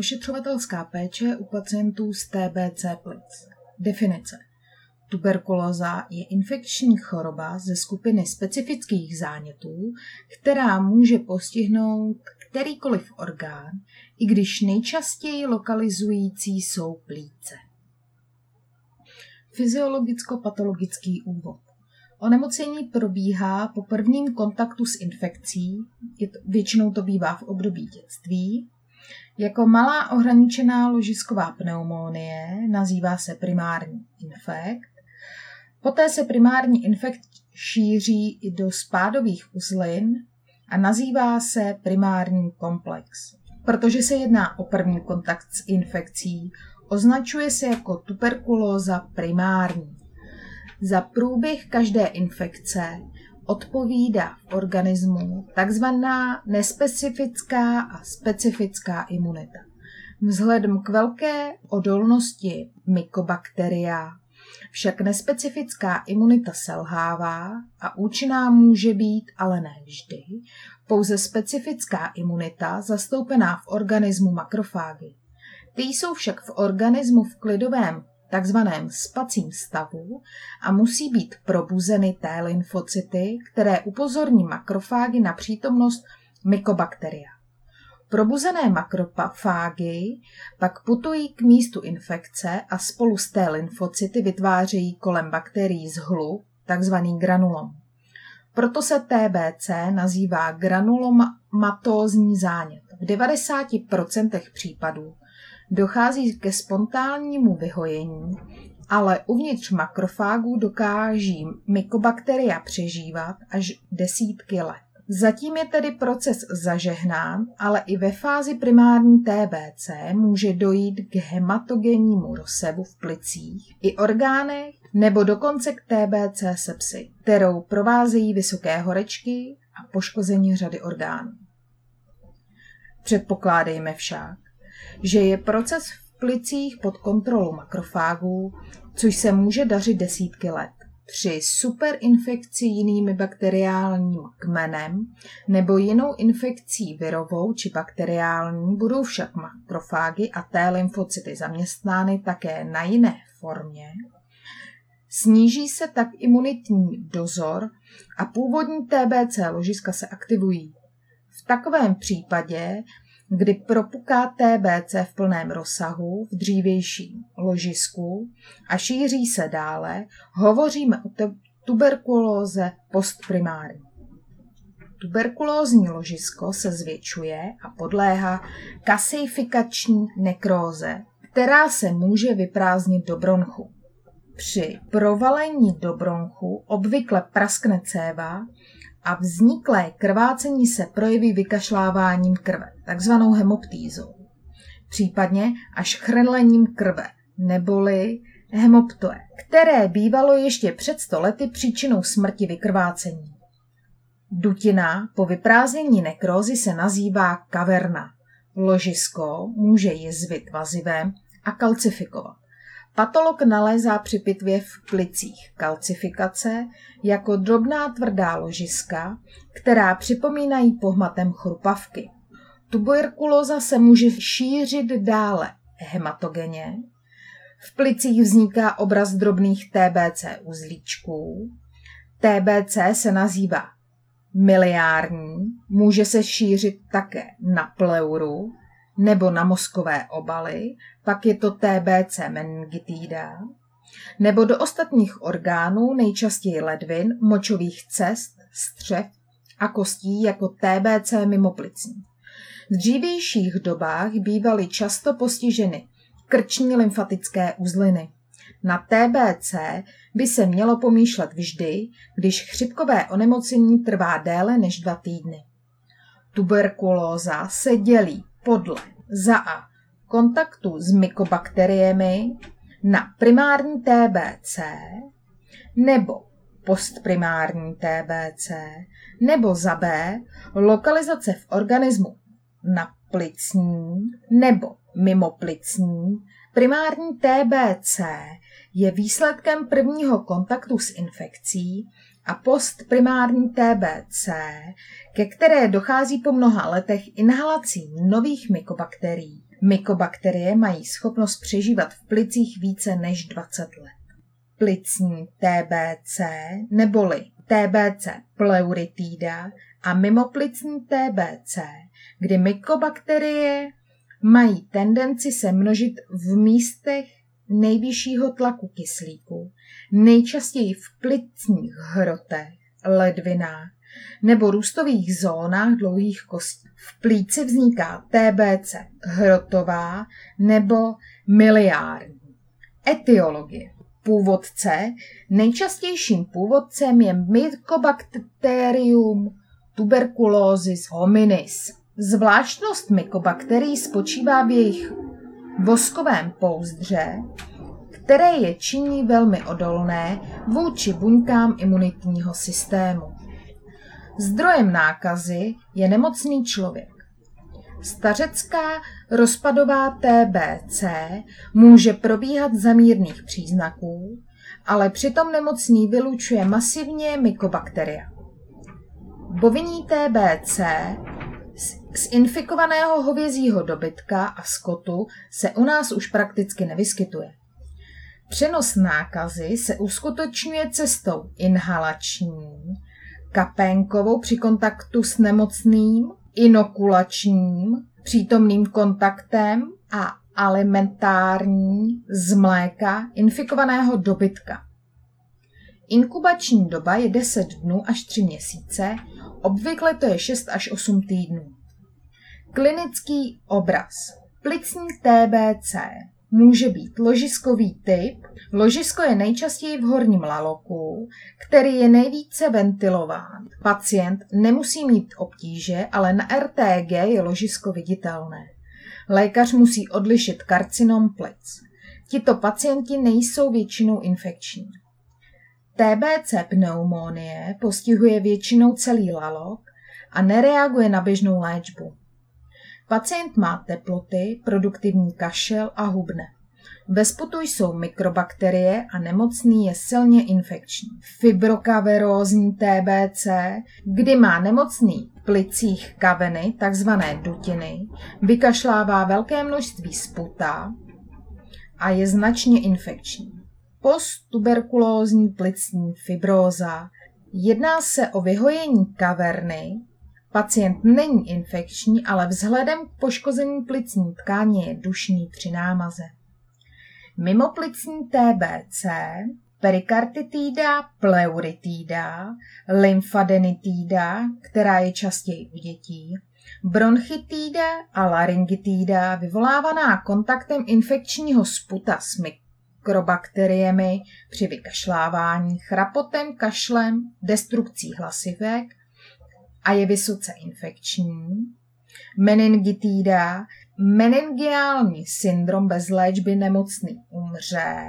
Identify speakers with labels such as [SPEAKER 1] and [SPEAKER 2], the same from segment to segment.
[SPEAKER 1] Ošetřovatelská péče u pacientů s TBC plic. Definice. Tuberkulóza je infekční choroba ze skupiny specifických zánětů, která může postihnout kterýkoliv orgán, i když nejčastěji lokalizující jsou plíce. Fyziologicko-patologický úvod. Onemocnění probíhá po prvním kontaktu s infekcí, většinou to bývá v období dětství, jako malá ohraničená ložisková pneumonie nazývá se primární infekt. Poté se primární infekt šíří i do spádových uzlin a nazývá se primární komplex. Protože se jedná o první kontakt s infekcí, označuje se jako tuberkulóza primární. Za průběh každé infekce odpovídá v organismu takzvaná nespecifická a specifická imunita. Vzhledem k velké odolnosti mykobakteria však nespecifická imunita selhává a účinná může být, ale ne vždy, pouze specifická imunita zastoupená v organismu makrofágy. Ty jsou však v organismu v klidovém takzvaném spacím stavu a musí být probuzeny T lymfocyty, které upozorní makrofágy na přítomnost mykobakteria. Probuzené makrofágy pak putují k místu infekce a spolu s T lymfocyty vytvářejí kolem bakterií zhlu, takzvaný granulom. Proto se TBC nazývá granulomatózní zánět. V 90% případů dochází ke spontánnímu vyhojení, ale uvnitř makrofágů dokáží mykobakteria přežívat až desítky let. Zatím je tedy proces zažehnán, ale i ve fázi primární TBC může dojít k hematogennímu rozsevu v plicích i orgánech nebo dokonce k TBC sepsy, kterou provázejí vysoké horečky a poškození řady orgánů. Předpokládejme však, že je proces v plicích pod kontrolou makrofágů, což se může dařit desítky let. Při superinfekci jinými bakteriálním kmenem nebo jinou infekcí virovou či bakteriální budou však makrofágy a T lymfocyty zaměstnány také na jiné formě. Sníží se tak imunitní dozor a původní TBC ložiska se aktivují. V takovém případě kdy propuká TBC v plném rozsahu v dřívějším ložisku a šíří se dále, hovoříme o tuberkulóze postprimární. Tuberkulózní ložisko se zvětšuje a podléhá kasifikační nekróze, která se může vyprázdnit do bronchu. Při provalení do bronchu obvykle praskne céva a vzniklé krvácení se projeví vykašláváním krve, takzvanou hemoptýzou, případně až chrlením krve, neboli hemoptoe, které bývalo ještě před stolety příčinou smrti vykrvácení. Dutina po vyprázdnění nekrózy se nazývá kaverna. Ložisko může jezvit vazivem a kalcifikovat. Patolog nalézá při pitvě v plicích kalcifikace jako drobná tvrdá ložiska, která připomínají pohmatem chrupavky. Tuberkulóza se může šířit dále hematogeně. V plicích vzniká obraz drobných TBC uzlíčků. TBC se nazývá miliární, může se šířit také na pleuru nebo na mozkové obaly, pak je to TBC meningitída, nebo do ostatních orgánů, nejčastěji ledvin, močových cest, střev a kostí jako TBC mimoplicní. V dřívějších dobách bývaly často postiženy krční lymfatické uzliny. Na TBC by se mělo pomýšlet vždy, když chřipkové onemocnění trvá déle než dva týdny. Tuberkulóza se dělí podle za A kontaktu s mykobakteriemi na primární TBC nebo postprimární TBC nebo za B lokalizace v organismu na plicní nebo mimo plicní. Primární TBC je výsledkem prvního kontaktu s infekcí a postprimární TBC, ke které dochází po mnoha letech inhalací nových mykobakterií. Mykobakterie mají schopnost přežívat v plicích více než 20 let. Plicní TBC neboli TBC pleuritida a mimoplicní TBC, kdy mykobakterie mají tendenci se množit v místech nejvyššího tlaku kyslíku, nejčastěji v plicních hrotech, ledvinách nebo růstových zónách dlouhých kostí. V plíci vzniká TBC hrotová nebo miliární. Etiologie. Původce. Nejčastějším původcem je Mycobacterium tuberculosis hominis. Zvláštnost mykobakterií spočívá v jejich voskovém pouzdře, které je činí velmi odolné vůči buňkám imunitního systému. Zdrojem nákazy je nemocný člověk. Stařecká rozpadová TBC může probíhat za mírných příznaků, ale přitom nemocný vylučuje masivně mykobakteria. Boviní TBC z infikovaného hovězího dobytka a skotu se u nás už prakticky nevyskytuje. Přenos nákazy se uskutečňuje cestou inhalační, kapénkovou při kontaktu s nemocným, inokulačním, přítomným kontaktem a alimentární z mléka infikovaného dobytka. Inkubační doba je 10 dnů až 3 měsíce, obvykle to je 6 až 8 týdnů. Klinický obraz. Plicní TBC může být ložiskový typ. Ložisko je nejčastěji v horním laloku, který je nejvíce ventilován. Pacient nemusí mít obtíže, ale na RTG je ložisko viditelné. Lékař musí odlišit karcinom plic. Tito pacienti nejsou většinou infekční. TBC pneumonie postihuje většinou celý lalok a nereaguje na běžnou léčbu. Pacient má teploty, produktivní kašel a hubne. Ve sputu jsou mikrobakterie a nemocný je silně infekční. Fibrokaverózní TBC, kdy má nemocný plicích kaveny, takzvané dutiny, vykašlává velké množství sputa a je značně infekční. Posttuberkulózní plicní fibróza. Jedná se o vyhojení kaverny, Pacient není infekční, ale vzhledem k poškození plicní tkáně je dušný při námaze. Mimoplicní TBC, perikarditída, pleuritída, lymfadenitída, která je častěji u dětí, bronchitída a laryngitída vyvolávaná kontaktem infekčního sputa s mikrobakteriemi při vykašlávání, chrapotem, kašlem, destrukcí hlasivek a je vysoce infekční, meningitída, meningiální syndrom bez léčby nemocný umře,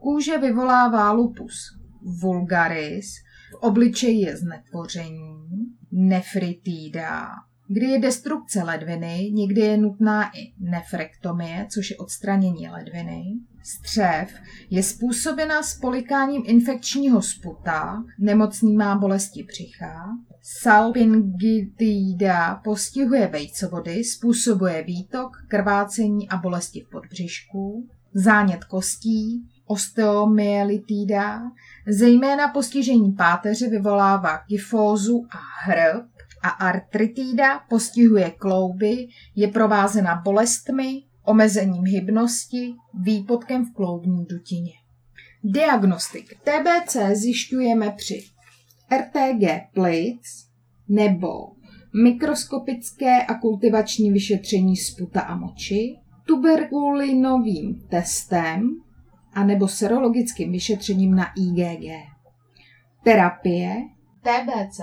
[SPEAKER 1] kůže vyvolává lupus vulgaris, v obličeji je znetvoření, nefritída, kdy je destrukce ledviny, někdy je nutná i nefrektomie, což je odstranění ledviny. Střev je způsobena spolikáním infekčního sputa, nemocný má bolesti břicha. Salpingitida postihuje vejcovody, způsobuje výtok, krvácení a bolesti v podbřišku. Zánět kostí, osteomyelitida, zejména postižení páteře vyvolává kyfózu a hrb a artritída postihuje klouby, je provázena bolestmi, omezením hybnosti, výpotkem v kloubní dutině. Diagnostik. TBC zjišťujeme při RTG plic nebo mikroskopické a kultivační vyšetření sputa a moči, tuberkulinovým testem a nebo serologickým vyšetřením na IgG. Terapie TBC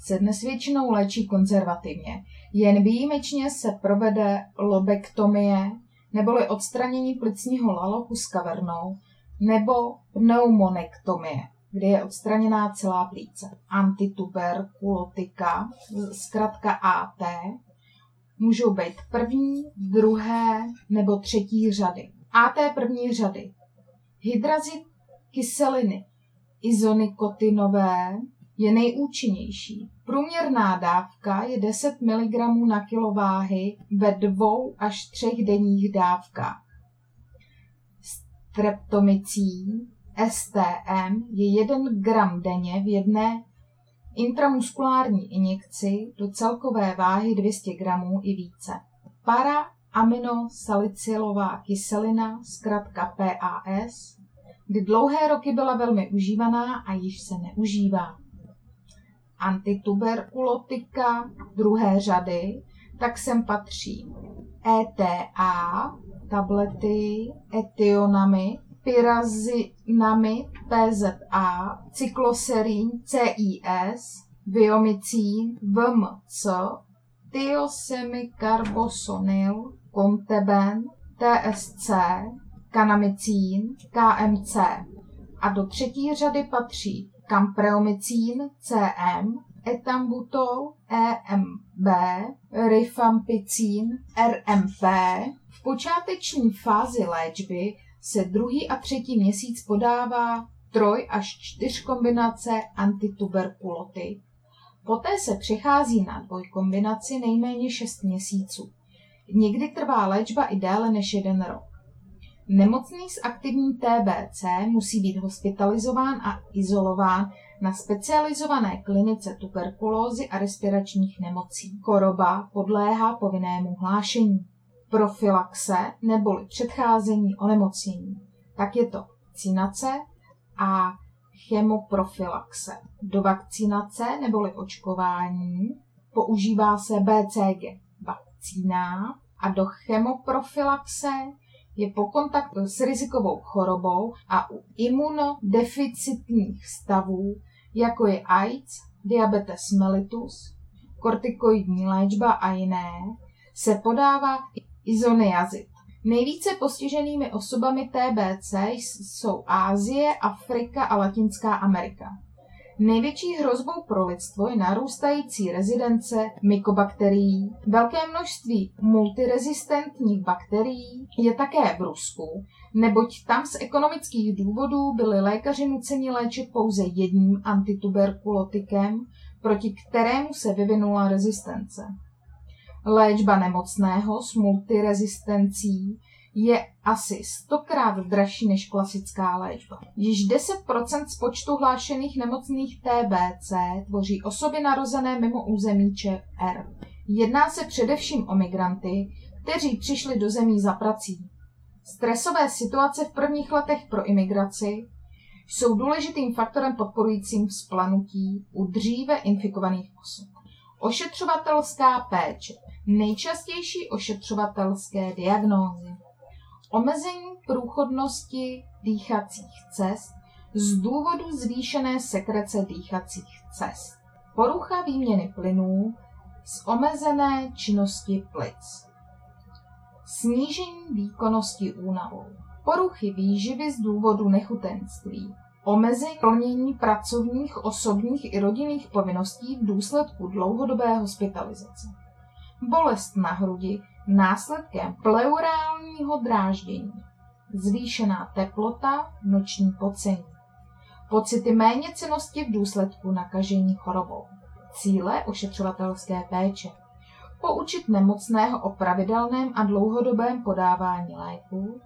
[SPEAKER 1] se dnes většinou léčí konzervativně. Jen výjimečně se provede lobektomie neboli odstranění plicního laloku s kavernou nebo pneumonektomie, kde je odstraněná celá plíce. Antituberkulotika, zkrátka AT, můžou být první, druhé nebo třetí řady. AT první řady. Hydrazid kyseliny izonikotinové je nejúčinnější. Průměrná dávka je 10 mg na kilo váhy ve dvou až třech denních dávkách. Streptomycín STM je 1 gram denně v jedné intramuskulární injekci do celkové váhy 200 gramů i více. Para aminosalicylová kyselina, zkrátka PAS, kdy dlouhé roky byla velmi užívaná a již se neužívá. Antituberkulotika druhé řady, tak sem patří ETA, tablety, etionamy, pyrazinamid PZA, cykloserín CIS, biomycín VMC, tiosemikarbosonil, Conteben, TSC, kanamicín, KMC. A do třetí řady patří kampreomycín, CM, etambutol, EMB, rifampicín, RMP. V počáteční fázi léčby se druhý a třetí měsíc podává troj až čtyř kombinace antituberkuloty. Poté se přechází na dvojkombinaci nejméně 6 měsíců. Někdy trvá léčba i déle než jeden rok. Nemocný s aktivní TBC musí být hospitalizován a izolován na specializované klinice tuberkulózy a respiračních nemocí. Choroba podléhá povinnému hlášení. Profilaxe neboli předcházení onemocnění. Tak je to vakcinace a chemoprofilaxe. Do vakcinace neboli očkování používá se BCG vakcína a do chemoprofilaxe je po kontaktu s rizikovou chorobou a u imunodeficitních stavů, jako je AIDS, diabetes mellitus, kortikoidní léčba a jiné, se podává izoniazid. Nejvíce postiženými osobami TBC jsou Ázie, Afrika a Latinská Amerika. Největší hrozbou pro lidstvo je narůstající rezidence mykobakterií. Velké množství multirezistentních bakterií je také v Rusku, neboť tam z ekonomických důvodů byli lékaři nuceni léčit pouze jedním antituberkulotikem, proti kterému se vyvinula rezistence. Léčba nemocného s multirezistencí je asi stokrát dražší než klasická léčba. Již 10% z počtu hlášených nemocných TBC tvoří osoby narozené mimo území ČR. Jedná se především o migranty, kteří přišli do zemí za prací. Stresové situace v prvních letech pro imigraci jsou důležitým faktorem podporujícím vzplanutí u dříve infikovaných osob. Ošetřovatelská péče. Nejčastější ošetřovatelské diagnózy omezení průchodnosti dýchacích cest z důvodu zvýšené sekrece dýchacích cest, porucha výměny plynů z omezené činnosti plic, snížení výkonnosti únavou, poruchy výživy z důvodu nechutenství, omezení plnění pracovních, osobních i rodinných povinností v důsledku dlouhodobé hospitalizace, bolest na hrudi Následkem pleurálního dráždění, zvýšená teplota, noční pocení, pocity méněcenosti v důsledku nakažení chorobou, cíle ošetřovatelské péče, poučit nemocného o pravidelném a dlouhodobém podávání léků,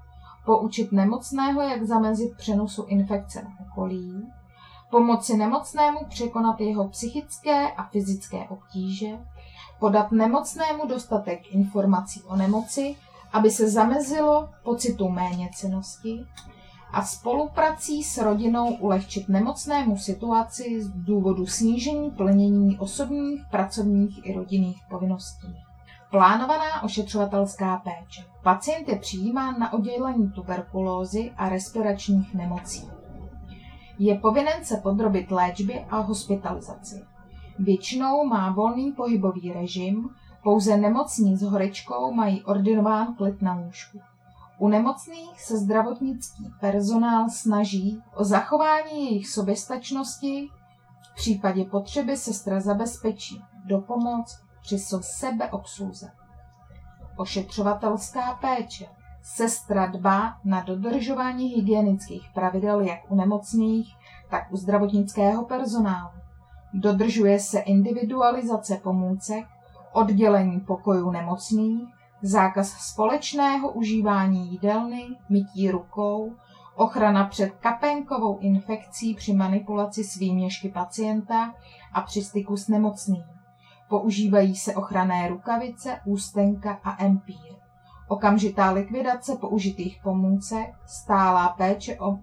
[SPEAKER 1] poučit nemocného, jak zamezit přenosu infekce na okolí, pomoci nemocnému překonat jeho psychické a fyzické obtíže, podat nemocnému dostatek informací o nemoci, aby se zamezilo pocitu méněcenosti a spoluprací s rodinou ulehčit nemocnému situaci z důvodu snížení plnění osobních, pracovních i rodinných povinností. Plánovaná ošetřovatelská péče. Pacient je přijímán na oddělení tuberkulózy a respiračních nemocí. Je povinen se podrobit léčbě a hospitalizaci. Většinou má volný pohybový režim, pouze nemocní s horečkou mají ordinován klid na lůžku. U nemocných se zdravotnický personál snaží o zachování jejich soběstačnosti, v případě potřeby sestra zabezpečí do pomoc při sebeobsluze. Ošetřovatelská péče. Sestra dbá na dodržování hygienických pravidel jak u nemocných, tak u zdravotnického personálu Dodržuje se individualizace pomůcek, oddělení pokojů nemocných, zákaz společného užívání jídelny, mytí rukou, ochrana před kapenkovou infekcí při manipulaci s výměšky pacienta a při styku s nemocným. Používají se ochranné rukavice, ústenka a empír. Okamžitá likvidace použitých pomůcek, stálá péče o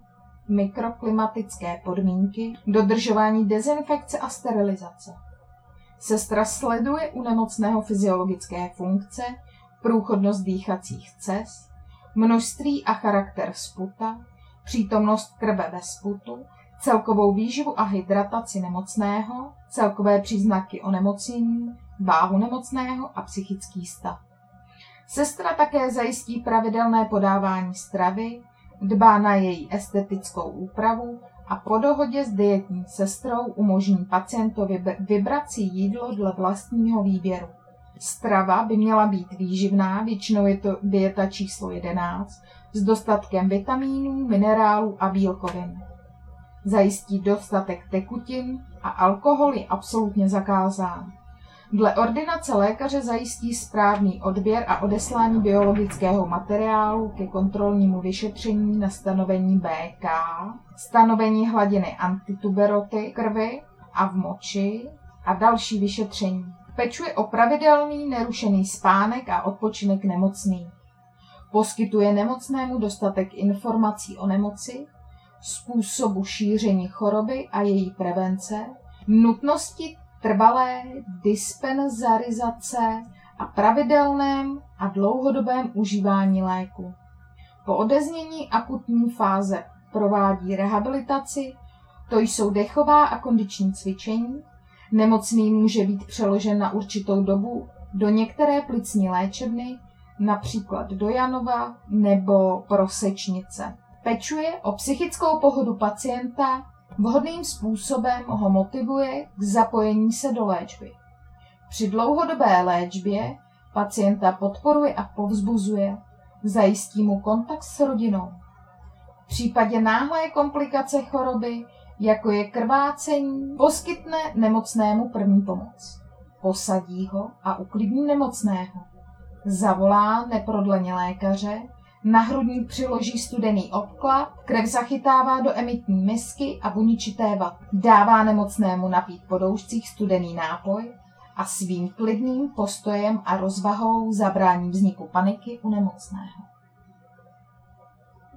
[SPEAKER 1] mikroklimatické podmínky, dodržování dezinfekce a sterilizace. Sestra sleduje u nemocného fyziologické funkce, průchodnost dýchacích cest, množství a charakter sputa, přítomnost krve ve sputu, celkovou výživu a hydrataci nemocného, celkové příznaky onemocnění, váhu nemocného a psychický stav. Sestra také zajistí pravidelné podávání stravy, dbá na její estetickou úpravu a po dohodě s dietní sestrou umožní pacientovi vybrat si jídlo dle vlastního výběru. Strava by měla být výživná, většinou je to dieta číslo 11, s dostatkem vitamínů, minerálů a bílkovin. Zajistí dostatek tekutin a alkohol je absolutně zakázán. Dle ordinace lékaře zajistí správný odběr a odeslání biologického materiálu ke kontrolnímu vyšetření na stanovení BK, stanovení hladiny antituberoty krvi a v moči a další vyšetření. Pečuje o pravidelný nerušený spánek a odpočinek nemocný. Poskytuje nemocnému dostatek informací o nemoci, způsobu šíření choroby a její prevence, nutnosti trvalé dispenzarizace a pravidelném a dlouhodobém užívání léku. Po odeznění akutní fáze provádí rehabilitaci, to jsou dechová a kondiční cvičení. Nemocný může být přeložen na určitou dobu do některé plicní léčebny, například do Janova nebo Prosečnice. Pečuje o psychickou pohodu pacienta Vhodným způsobem ho motivuje k zapojení se do léčby. Při dlouhodobé léčbě pacienta podporuje a povzbuzuje, zajistí mu kontakt s rodinou. V případě náhlé komplikace choroby, jako je krvácení, poskytne nemocnému první pomoc. Posadí ho a uklidní nemocného. Zavolá neprodleně lékaře, na hrudník přiloží studený obklad, krev zachytává do emitní misky a buničité vat. Dává nemocnému napít po doušcích studený nápoj a svým klidným postojem a rozvahou zabrání vzniku paniky u nemocného.